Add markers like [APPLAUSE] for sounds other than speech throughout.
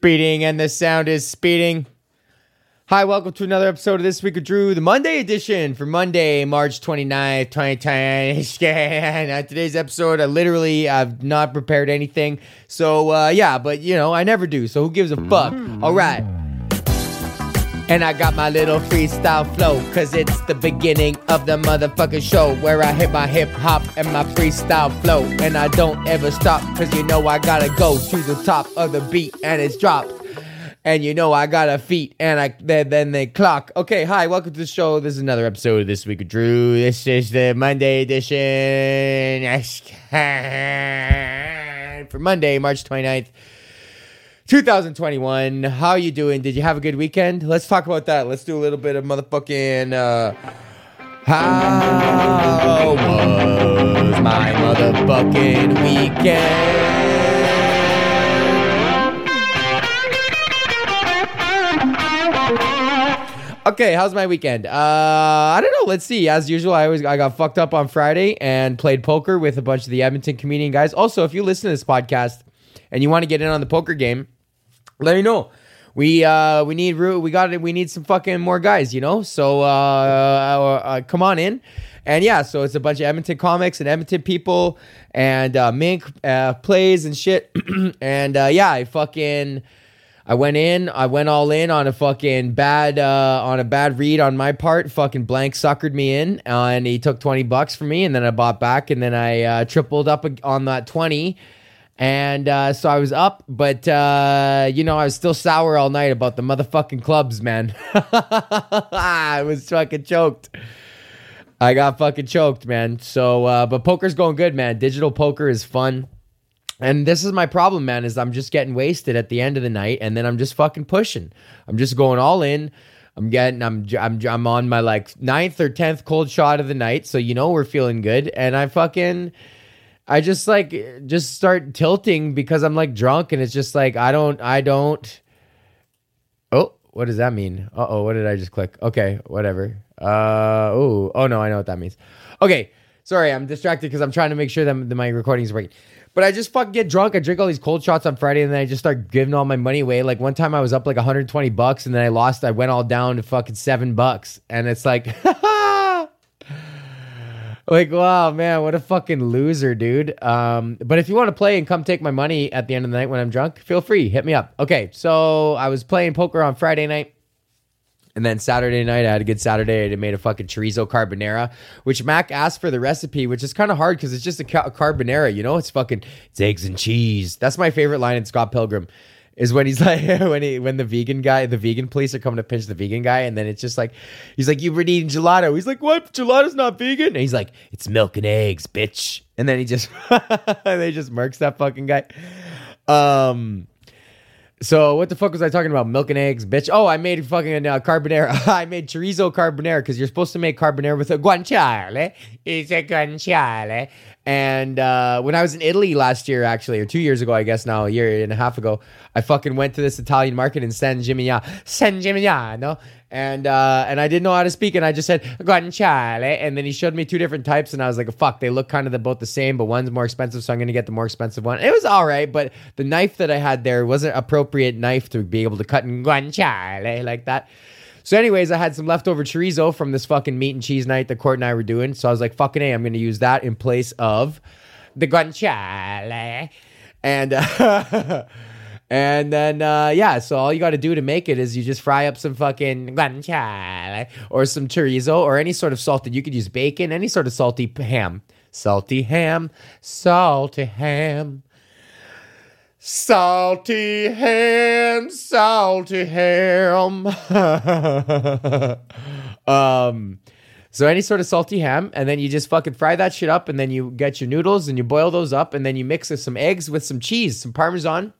speeding and the sound is speeding. Hi, welcome to another episode of This Week of Drew, the Monday edition for Monday, March 29th, 2020. [LAUGHS] And today's episode, I literally have not prepared anything. So, uh, yeah, but you know, I never do. So, who gives a fuck? All right. And I got my little freestyle flow, cause it's the beginning of the motherfucking show where I hit my hip hop and my freestyle flow. And I don't ever stop, cause you know I gotta go to the top of the beat and it's dropped. And you know I got a feet and I then, then they clock. Okay, hi, welcome to the show. This is another episode of This Week of Drew. This is the Monday edition [LAUGHS] for Monday, March 29th. 2021. How you doing? Did you have a good weekend? Let's talk about that. Let's do a little bit of motherfucking uh how was my motherfucking weekend? Okay, how's my weekend? Uh, I don't know. Let's see. As usual, I always I got fucked up on Friday and played poker with a bunch of the Edmonton comedian guys. Also, if you listen to this podcast and you want to get in on the poker game, let me know. We uh we need we got it. We need some fucking more guys, you know. So uh, uh, uh, come on in, and yeah. So it's a bunch of Edmonton comics and Edmonton people, and uh, Mink uh, plays and shit, [CLEARS THROAT] and uh, yeah, I fucking. I went in, I went all in on a fucking bad, uh, on a bad read on my part. Fucking blank suckered me in, uh, and he took 20 bucks from me, and then I bought back, and then I uh, tripled up on that 20. And uh, so I was up, but uh, you know, I was still sour all night about the motherfucking clubs, man. [LAUGHS] I was fucking choked. I got fucking choked, man. So, uh, but poker's going good, man. Digital poker is fun. And this is my problem, man, is I'm just getting wasted at the end of the night and then I'm just fucking pushing. I'm just going all in. I'm getting I'm I'm I'm on my like ninth or 10th cold shot of the night, so you know we're feeling good and I fucking I just like just start tilting because I'm like drunk and it's just like I don't I don't Oh, what does that mean? Uh-oh, what did I just click? Okay, whatever. Uh oh, oh no, I know what that means. Okay, sorry, I'm distracted because I'm trying to make sure that my recording is working. But I just fucking get drunk. I drink all these cold shots on Friday, and then I just start giving all my money away. Like one time, I was up like 120 bucks, and then I lost. I went all down to fucking seven bucks, and it's like, [LAUGHS] like wow, man, what a fucking loser, dude. Um, but if you want to play and come take my money at the end of the night when I'm drunk, feel free, hit me up. Okay, so I was playing poker on Friday night. And then Saturday night, I had a good Saturday. I made a fucking chorizo carbonara, which Mac asked for the recipe, which is kind of hard because it's just a, ca- a carbonara. You know, it's fucking it's eggs and cheese. That's my favorite line in Scott Pilgrim, is when he's [LAUGHS] like when he when the vegan guy, the vegan police are coming to pinch the vegan guy, and then it's just like he's like, "You've been eating gelato." He's like, "What? Gelato's not vegan?" And he's like, "It's milk and eggs, bitch." And then he just [LAUGHS] they just murks that fucking guy. Um. So what the fuck was I talking about? Milk and eggs, bitch. Oh, I made fucking uh, carbonara. [LAUGHS] I made chorizo carbonara because you're supposed to make carbonara with a guanciale. It's a guanciale. And uh, when I was in Italy last year, actually, or two years ago, I guess now, a year and a half ago, I fucking went to this Italian market in San Gimignano, San Gimignano, and uh, and I didn't know how to speak, and I just said guanciale, and then he showed me two different types, and I was like, fuck, they look kind of the, both the same, but one's more expensive, so I'm gonna get the more expensive one. It was all right, but the knife that I had there wasn't appropriate knife to be able to cut in guanciale like that. So, anyways, I had some leftover chorizo from this fucking meat and cheese night that Court and I were doing. So I was like, fucking A, I'm going to use that in place of the guanciale. And, uh, [LAUGHS] and then, uh, yeah, so all you got to do to make it is you just fry up some fucking guanciale or some chorizo or any sort of salted. You could use bacon, any sort of salty ham. Salty ham, salty ham. Salty ham, salty ham. [LAUGHS] um, so any sort of salty ham, and then you just fucking fry that shit up, and then you get your noodles and you boil those up, and then you mix some eggs with some cheese, some parmesan.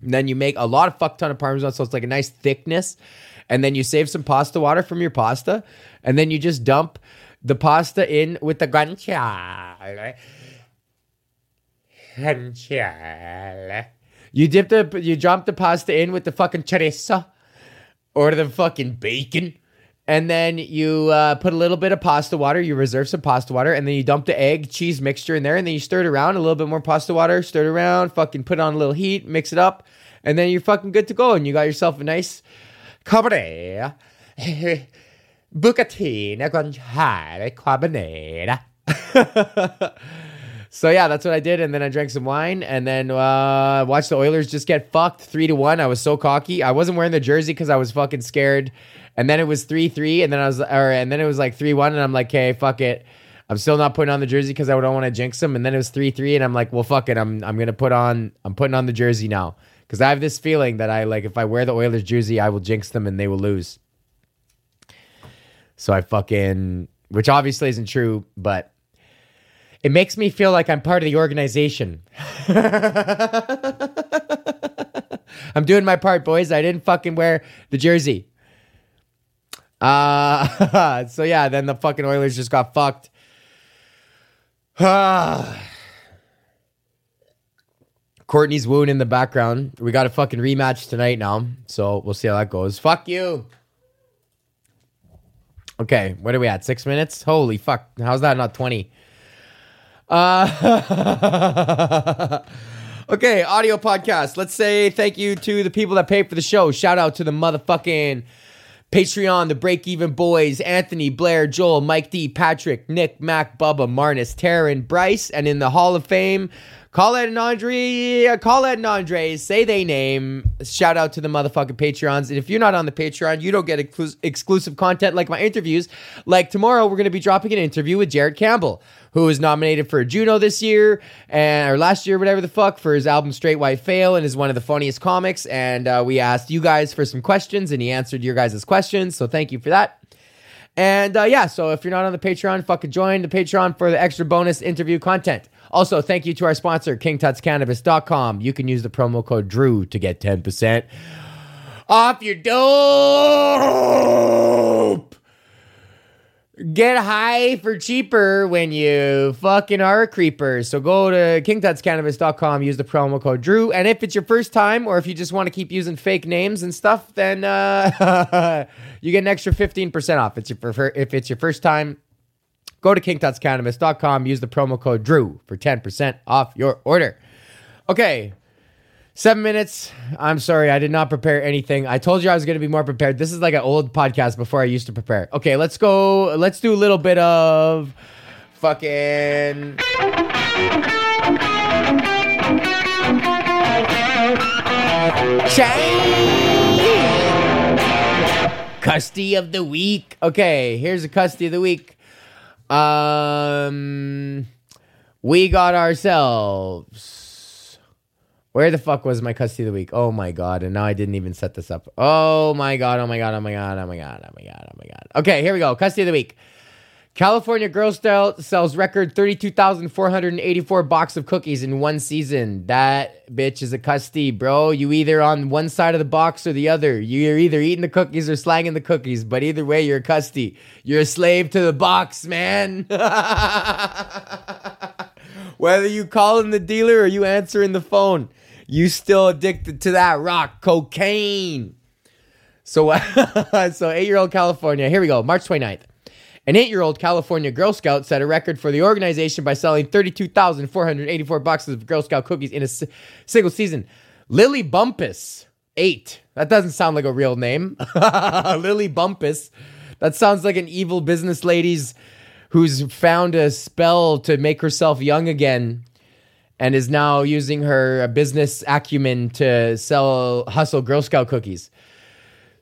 And then you make a lot of fuck ton of parmesan, so it's like a nice thickness. And then you save some pasta water from your pasta, and then you just dump the pasta in with the guanciale. Guanciale. You dip the you drop the pasta in with the fucking chorizo or the fucking bacon. And then you uh, put a little bit of pasta water. You reserve some pasta water, and then you dump the egg cheese mixture in there, and then you stir it around a little bit more pasta water. Stir it around, fucking put on a little heat, mix it up, and then you're fucking good to go, and you got yourself a nice Cabernet. [LAUGHS] Bucatino con chai Cabernet. [LAUGHS] So yeah, that's what I did, and then I drank some wine, and then uh, watched the Oilers just get fucked three to one. I was so cocky. I wasn't wearing the jersey because I was fucking scared. And then it was three three, and then I was, or and then it was like three one, and I'm like, hey, fuck it. I'm still not putting on the jersey because I don't want to jinx them. And then it was three three, and I'm like, well, fuck it. I'm I'm gonna put on. I'm putting on the jersey now because I have this feeling that I like if I wear the Oilers jersey, I will jinx them and they will lose. So I fucking, which obviously isn't true, but it makes me feel like I'm part of the organization. [LAUGHS] I'm doing my part, boys. I didn't fucking wear the jersey. Uh [LAUGHS] so yeah, then the fucking Oilers just got fucked. [SIGHS] Courtney's wound in the background. We got a fucking rematch tonight now. So we'll see how that goes. Fuck you. Okay, what are we at? Six minutes? Holy fuck. How's that not 20? Uh, [LAUGHS] okay, audio podcast. Let's say thank you to the people that pay for the show. Shout out to the motherfucking Patreon, the Break Even Boys, Anthony, Blair, Joel, Mike D, Patrick, Nick, Mac, Bubba, Marnus, Taryn, Bryce, and in the Hall of Fame, Colette and Andre, Colette and Andre, say they name. Shout out to the motherfucking Patreons. And if you're not on the Patreon, you don't get exclu- exclusive content like my interviews. Like tomorrow, we're going to be dropping an interview with Jared Campbell, who was nominated for a Juno this year and or last year, whatever the fuck, for his album Straight White Fail, and is one of the funniest comics. And uh, we asked you guys for some questions, and he answered your guys' questions. So thank you for that. And uh, yeah, so if you're not on the Patreon, fucking join the Patreon for the extra bonus interview content. Also, thank you to our sponsor, KingTutsCannabis.com. You can use the promo code DREW to get 10% off your dope. Get high for cheaper when you fucking are a creeper. So go to kingtutscannabis.com, use the promo code Drew. And if it's your first time or if you just want to keep using fake names and stuff, then uh, [LAUGHS] you get an extra 15% off. It's your prefer- if it's your first time, go to kingtutscannabis.com, use the promo code Drew for 10% off your order. Okay, Seven minutes. I'm sorry, I did not prepare anything. I told you I was going to be more prepared. This is like an old podcast before I used to prepare. Okay, let's go. Let's do a little bit of fucking. Custy of the week. Okay, here's a custy of the week. Um, we got ourselves. Where the fuck was my custy of the week? Oh my god! And now I didn't even set this up. Oh my god! Oh my god! Oh my god! Oh my god! Oh my god! Oh my god! Okay, here we go. Custy of the week. California Girl Scout sells record 32,484 box of cookies in one season. That bitch is a custy, bro. You either on one side of the box or the other. You're either eating the cookies or slanging the cookies, but either way, you're a custy. You're a slave to the box, man. [LAUGHS] Whether you calling the dealer or you answering the phone, you still addicted to that rock cocaine. So, [LAUGHS] so eight-year-old California. Here we go. March 29th. An eight year old California Girl Scout set a record for the organization by selling 32,484 boxes of Girl Scout cookies in a s- single season. Lily Bumpus, eight. That doesn't sound like a real name. [LAUGHS] Lily Bumpus. That sounds like an evil business lady's who's found a spell to make herself young again and is now using her business acumen to sell hustle Girl Scout cookies.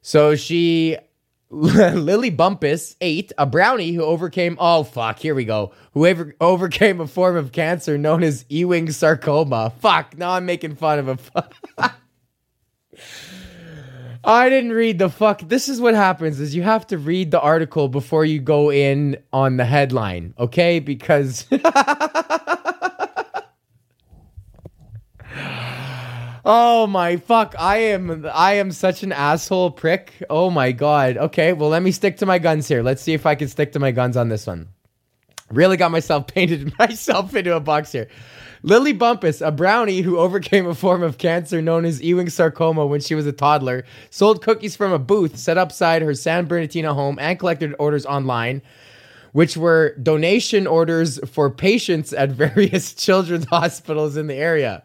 So she [LAUGHS] Lily Bumpus, eight, a brownie who overcame, oh fuck, here we go, who over, overcame a form of cancer known as Ewing sarcoma. Fuck, now I'm making fun of him. [LAUGHS] I didn't read the fuck. This is what happens is you have to read the article before you go in on the headline, okay? Because [LAUGHS] Oh my fuck! I am I am such an asshole prick. Oh my god. Okay, well let me stick to my guns here. Let's see if I can stick to my guns on this one. Really got myself [LAUGHS] painted myself into a box here. Lily Bumpus, a brownie who overcame a form of cancer known as Ewing sarcoma when she was a toddler, sold cookies from a booth set upside her San Bernardino home and collected orders online, which were donation orders for patients at [LAUGHS] various children's hospitals in the area.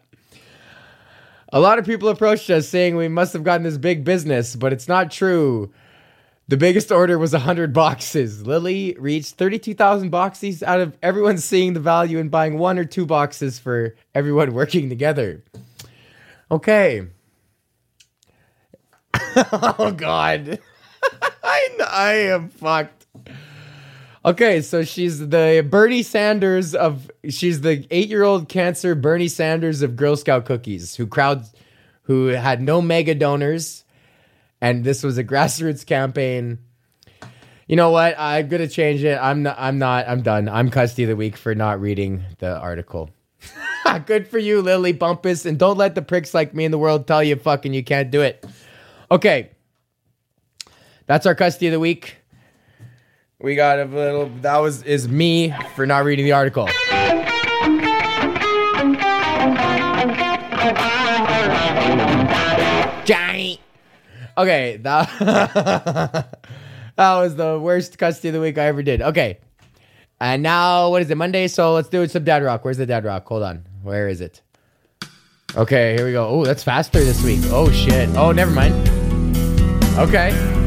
A lot of people approached us saying we must have gotten this big business, but it's not true. The biggest order was 100 boxes. Lily reached 32,000 boxes out of everyone seeing the value in buying one or two boxes for everyone working together. Okay. [LAUGHS] oh, God. [LAUGHS] I, I am fucked. Okay, so she's the Bernie Sanders of she's the eight-year-old cancer Bernie Sanders of Girl Scout cookies who crowds who had no mega donors, and this was a [LAUGHS] grassroots campaign. You know what? I'm gonna change it. I'm not. I'm not. I'm done. I'm custy of the week for not reading the article. [LAUGHS] Good for you, Lily Bumpus, and don't let the pricks like me in the world tell you fucking you can't do it. Okay, that's our custy of the week. We got a little. That was is me for not reading the article. Giant. Okay, that [LAUGHS] that was the worst custy of the week I ever did. Okay, and now what is it? Monday. So let's do some dad rock. Where's the dad rock? Hold on. Where is it? Okay, here we go. Oh, that's faster this week. Oh shit. Oh, never mind. Okay.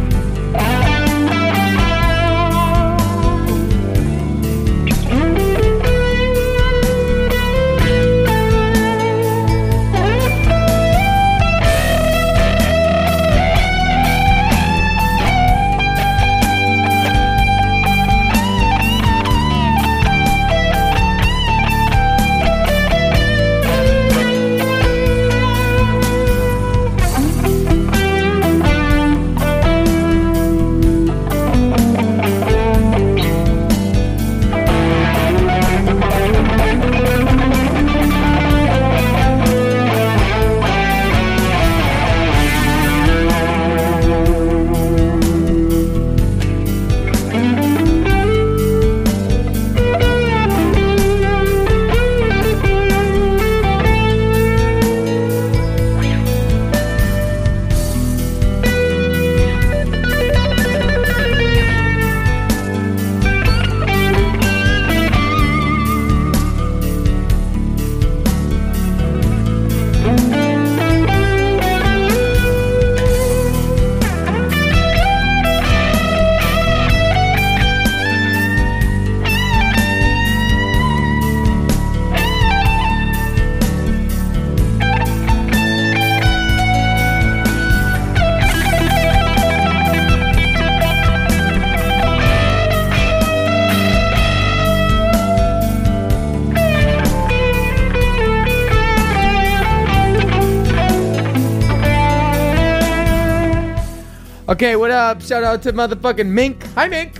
Okay, what up? Shout out to motherfucking Mink. Hi, Mink.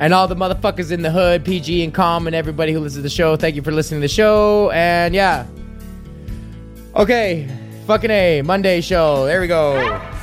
And all the motherfuckers in the hood, PG and Calm, and everybody who listens to the show. Thank you for listening to the show. And yeah. Okay, fucking A, Monday show. There we go.